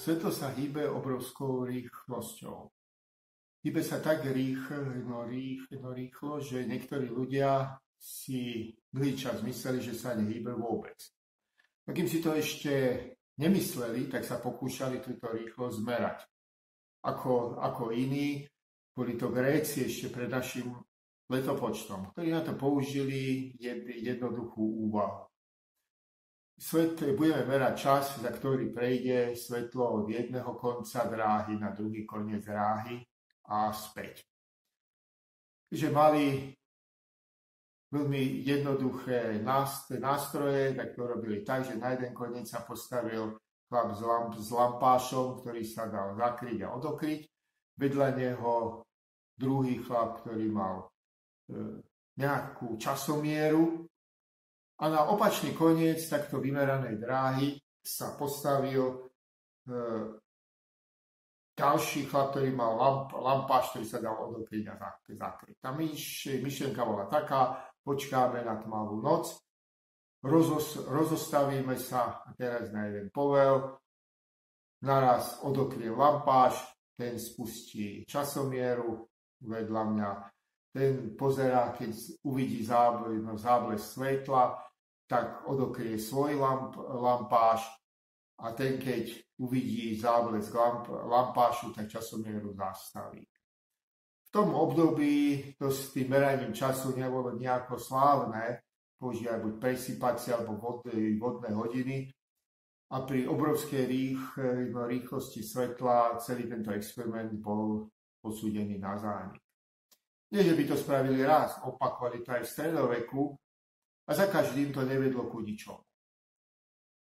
Svetlo sa hýbe obrovskou rýchlosťou. Hýbe sa tak rýchlo, rýchlo, rýchlo, že niektorí ľudia si dlhý čas mysleli, že sa nehýbe vôbec. A kým si to ešte nemysleli, tak sa pokúšali túto rýchlosť zmerať. Ako, ako iní, boli to Gréci ešte pred našim letopočtom, ktorí na to použili jed, jednoduchú úvahu. Svet, budeme merať čas, za ktorý prejde svetlo od jedného konca dráhy na druhý koniec dráhy a späť. Takže mali veľmi jednoduché nástroje, tak to robili tak, že na jeden koniec sa postavil chlap s, lamp, s lampášom, ktorý sa dal zakryť a odokryť. Vedľa neho druhý chlap, ktorý mal e, nejakú časomieru a na opačný koniec takto vymeranej dráhy sa postavil e, ďalší chlap, ktorý mal lamp, lampáš, ktorý sa dal odokryť a zakryť. Tá myš, myšlenka bola taká, počkáme na tmavú noc, rozos, rozostavíme sa a teraz na jeden povel, naraz odokrie lampáš, ten spustí časomieru vedľa mňa, ten pozerá, keď uvidí záble, no, záblesk svetla, tak odokrie svoj lamp, lampáš a ten, keď uvidí záblesk lamp, lampášu, tak časomieru zastaví. V tom období to s tým meraním času nebolo nejako slávne, používať buď presypacie alebo vodné, vodné hodiny a pri obrovskej rých, no, rýchlosti svetla celý tento experiment bol posúdený na zánik. Nie, že by to spravili raz, opakovali to aj v stredoveku, a za každým to nevedlo ku ničomu.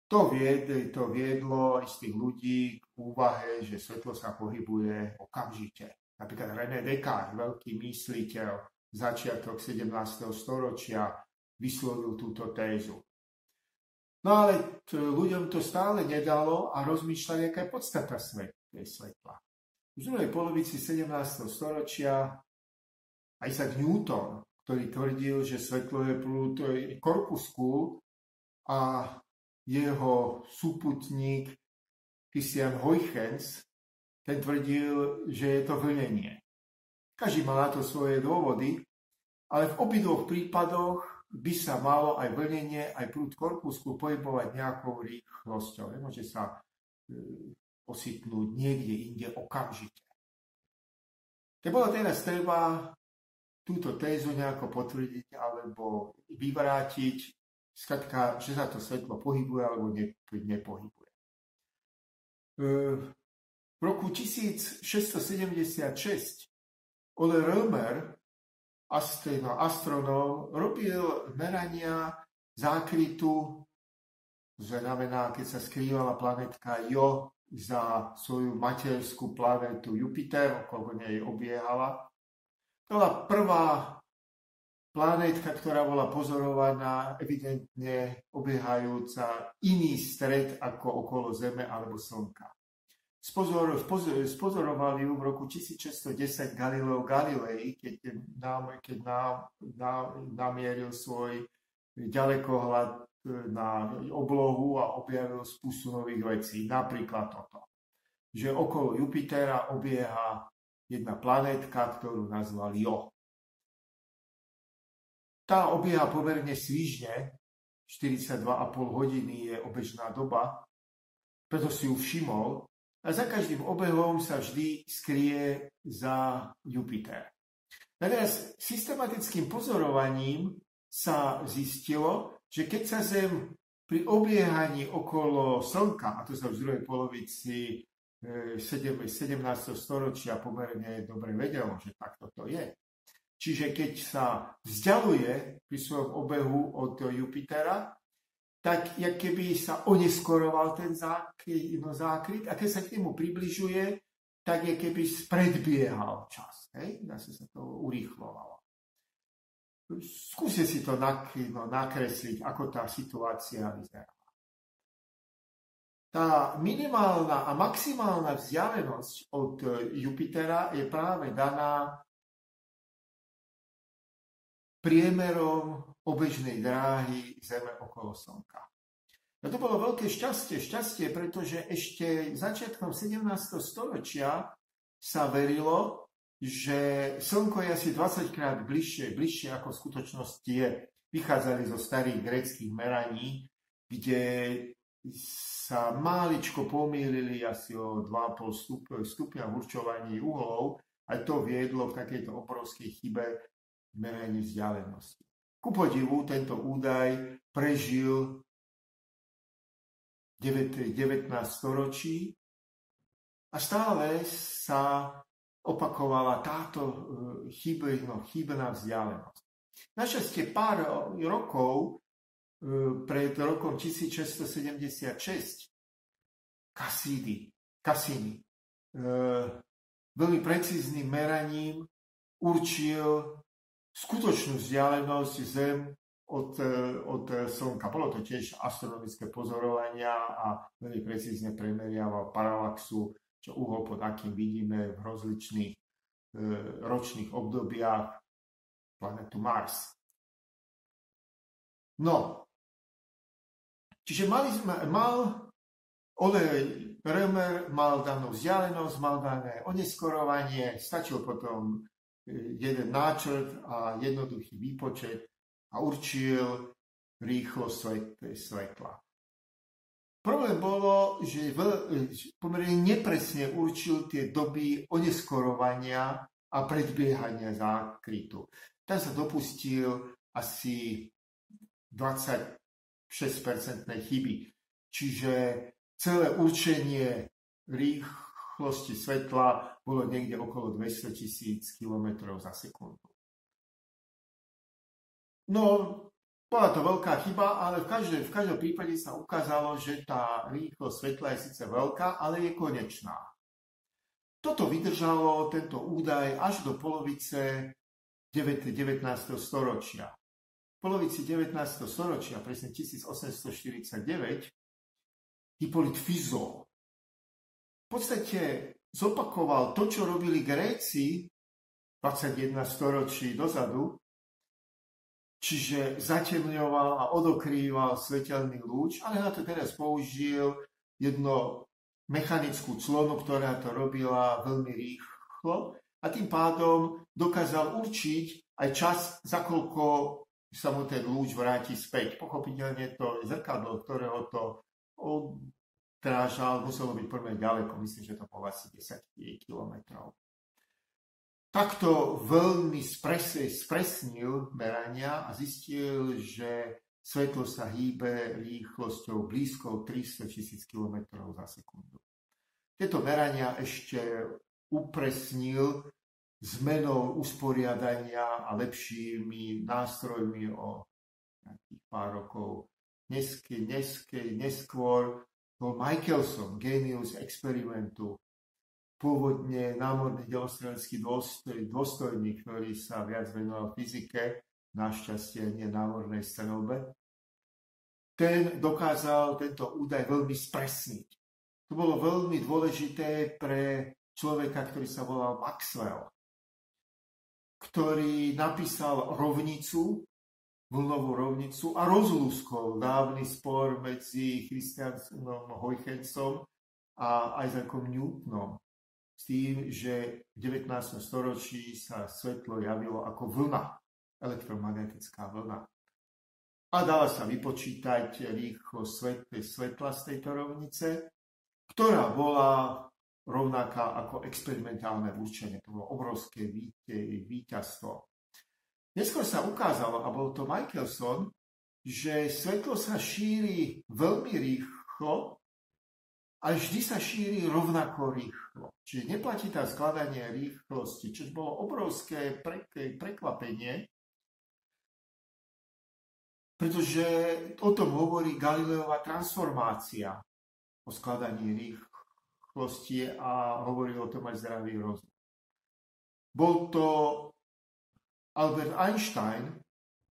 To, vied, to viedlo istých ľudí k úvahe, že svetlo sa pohybuje okamžite. Napríklad René Descartes, veľký mysliteľ, začiatok 17. storočia, vyslovil túto tézu. No ale t- ľuďom to stále nedalo a rozmýšľali, aká je podstata svet, svetla. V druhej polovici 17. storočia Isaac Newton ktorý tvrdil, že svetlo je prúd korpusku a jeho súputník Christian Huygens, ten tvrdil, že je to vlnenie. Každý má na to svoje dôvody, ale v obidvoch prípadoch by sa malo aj vlnenie, aj prúd korpusku pohybovať nejakou rýchlosťou. Nemôže sa e, ositnúť niekde inde okamžite. Keď bolo teraz treba túto tézu nejako potvrdiť alebo vyvrátiť, skratka, že sa to svetlo pohybuje alebo nepohybuje. V roku 1676 Ole Römer, astronóm, robil merania zákrytu, znamená, keď sa skrývala planetka Jo za svoju materskú planetu Jupiter, okolo nej obiehala, bola prvá planétka, ktorá bola pozorovaná, evidentne obiehajúca iný stred ako okolo Zeme alebo Slnka. Spozor, spozorovali ju v roku 1610 Galileo Galilei, keď, nám, keď nám, nám, namieril svoj ďalekohľad na oblohu a objavil spustu nových vecí. Napríklad toto, že okolo Jupitera obieha jedna planétka, ktorú nazval Jo. Tá obieha pomerne svižne, 42,5 hodiny je obežná doba, preto si ju všimol a za každým obehom sa vždy skrie za Jupiter. Teraz systematickým pozorovaním sa zistilo, že keď sa Zem pri obiehaní okolo Slnka, a to sa v druhej polovici 17. storočia pomerne dobre vedelo, že takto to je. Čiže keď sa vzdialuje pri svojom obehu od Jupitera, tak jak keby sa oneskoroval ten no zákryt a keď sa k nemu približuje, tak je keby spredbiehal čas. Hej? Zase sa to urýchlovalo. Skúste si to no, nakresliť, ako tá situácia vyzerá tá minimálna a maximálna vzdialenosť od e, Jupitera je práve daná priemerom obežnej dráhy Zeme okolo Slnka. A to bolo veľké šťastie, šťastie, pretože ešte začiatkom 17. storočia sa verilo, že Slnko je asi 20 krát bližšie, bližšie ako v skutočnosti je. Vychádzali zo starých greckých meraní, kde sa máličko pomýlili asi o 2,5 stupňa v určovaní uhlov a to viedlo v takejto obrovskej chybe meraní vzdialenosti. Ku podivu tento údaj prežil 19. storočí a stále sa opakovala táto e, chybná, chybná vzdialenosť. Našťastie pár rokov pred rokom 1676 Cassini, Cassini veľmi precízným meraním určil skutočnú vzdialenosť Zem od, od Slnka. Bolo to tiež astronomické pozorovania a veľmi precízne premeriaval paralaxu, čo uhol, pod akým vidíme v rozličných e, ročných obdobiach planetu Mars. No, čiže mali mal Ole Römer mal danú vzdialenosť, mal dané oneskorovanie, stačil potom e, jeden náčrt a jednoduchý výpočet a určil rýchlosť svetla. Problém bolo, že pomerne nepresne určil tie doby oneskorovania a predbiehania zákrytu. Tam sa dopustil asi 26-percentnej chyby. Čiže celé určenie rýchlosti svetla bolo niekde okolo 200 tisíc km za sekundu. No, bola to veľká chyba, ale v každom, v každom prípade sa ukázalo, že tá rýchlosť svetla je síce veľká, ale je konečná. Toto vydržalo, tento údaj, až do polovice 19. storočia. Polovici 19. storočia, presne 1849, Hippolyt Fizeau v podstate zopakoval to, čo robili Gréci 21 storočí dozadu, čiže zatemňoval a odokrýval svetelný lúč, ale na to teraz použil jedno mechanickú clonu, ktorá to robila veľmi rýchlo a tým pádom dokázal určiť aj čas, za koľko sa mu ten lúč vráti späť. Pochopiteľne to zrkadlo, ktorého to odrážal, muselo byť prvé ďaleko, myslím, že to bolo asi 10 kilometrov. Takto veľmi spresnil merania a zistil, že svetlo sa hýbe rýchlosťou blízko 300 tisíc km za sekundu. Tieto merania ešte upresnil zmenou usporiadania a lepšími nástrojmi o nejakých pár rokov. Neskôr, neskôr, neskôr bol Michelson, genius experimentu, pôvodne námorný delostrelský dôstoj, dôstojník, ktorý sa viac venoval fyzike, našťastie nie námornej strelbe, ten dokázal tento údaj veľmi spresniť. To bolo veľmi dôležité pre človeka, ktorý sa volal Maxwell, ktorý napísal rovnicu, vlnovú rovnicu a rozlúskol dávny spor medzi Christianom Huygencom a Isaacom Newtonom s tým, že v 19. storočí sa svetlo javilo ako vlna, elektromagnetická vlna. A dala sa vypočítať rýchlo svetla, svetla z tejto rovnice, ktorá bola rovnaká ako experimentálne určenie. To bolo obrovské víťazstvo. Neskôr sa ukázalo, a bol to Michelson, že svetlo sa šíri veľmi rýchlo a vždy sa šíri rovnako rýchlo. Čiže neplatí tá skladanie rýchlosti, čo bolo obrovské prekvapenie, pretože o tom hovorí Galileová transformácia o skladaní rýchlosti a hovorí o tom aj zdravý rozum. Bol to Albert Einstein,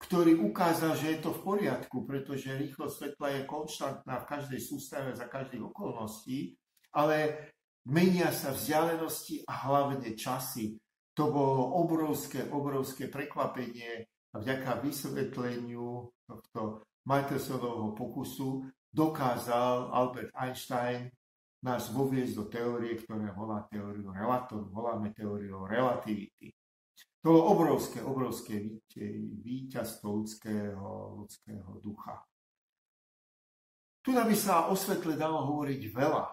ktorý ukázal, že je to v poriadku, pretože rýchlosť svetla je konštantná v každej sústave za každých okolností, ale menia sa vzdialenosti a hlavne časy. To bolo obrovské, obrovské prekvapenie a vďaka vysvetleniu tohto Michelsonovho pokusu dokázal Albert Einstein nás voviesť do teórie, ktorá volá teóriu relatoru, voláme teóriu relativity. To bolo obrovské, obrovské víťazstvo ľudského, ľudského ducha. Tu by sa o svetle dalo hovoriť veľa.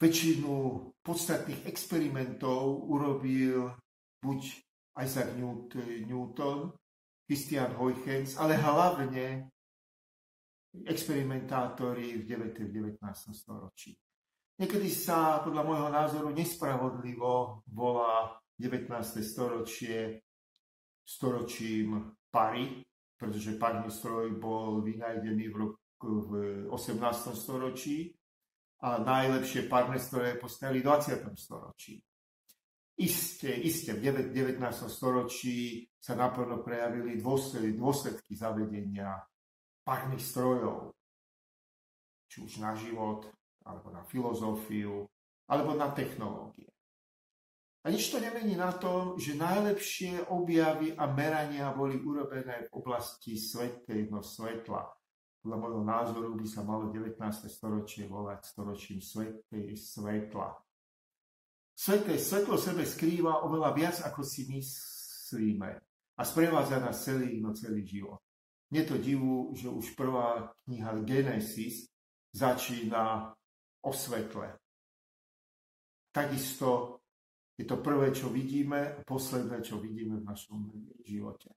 Väčšinu podstatných experimentov urobil buď Isaac Newton, Christian Huygens, ale hlavne experimentátori v 9. 19. storočí. Niekedy sa podľa môjho názoru nespravodlivo volá 19. storočie storočím pary, pretože parný stroj bol vynajdený v, roku, v 18. storočí a najlepšie parné stroje postavili v 20. storočí. Isté, isté, v 19. storočí sa naplno prejavili dôsledky zavedenia parných strojov, či už na život, alebo na filozofiu, alebo na technológie. A nič to nemení na tom, že najlepšie objavy a merania boli urobené v oblasti svetého svetla. Podľa môjho názoru by sa malo 19. storočie volať storočím svetej svetla. Sveté svetlo sebe skrýva oveľa viac, ako si myslíme a sprevádza nás celý, no celý život. Nie to divu, že už prvá kniha Genesis začína o svetle. Takisto je to prvé, čo vidíme a posledné, čo vidíme v našom živote.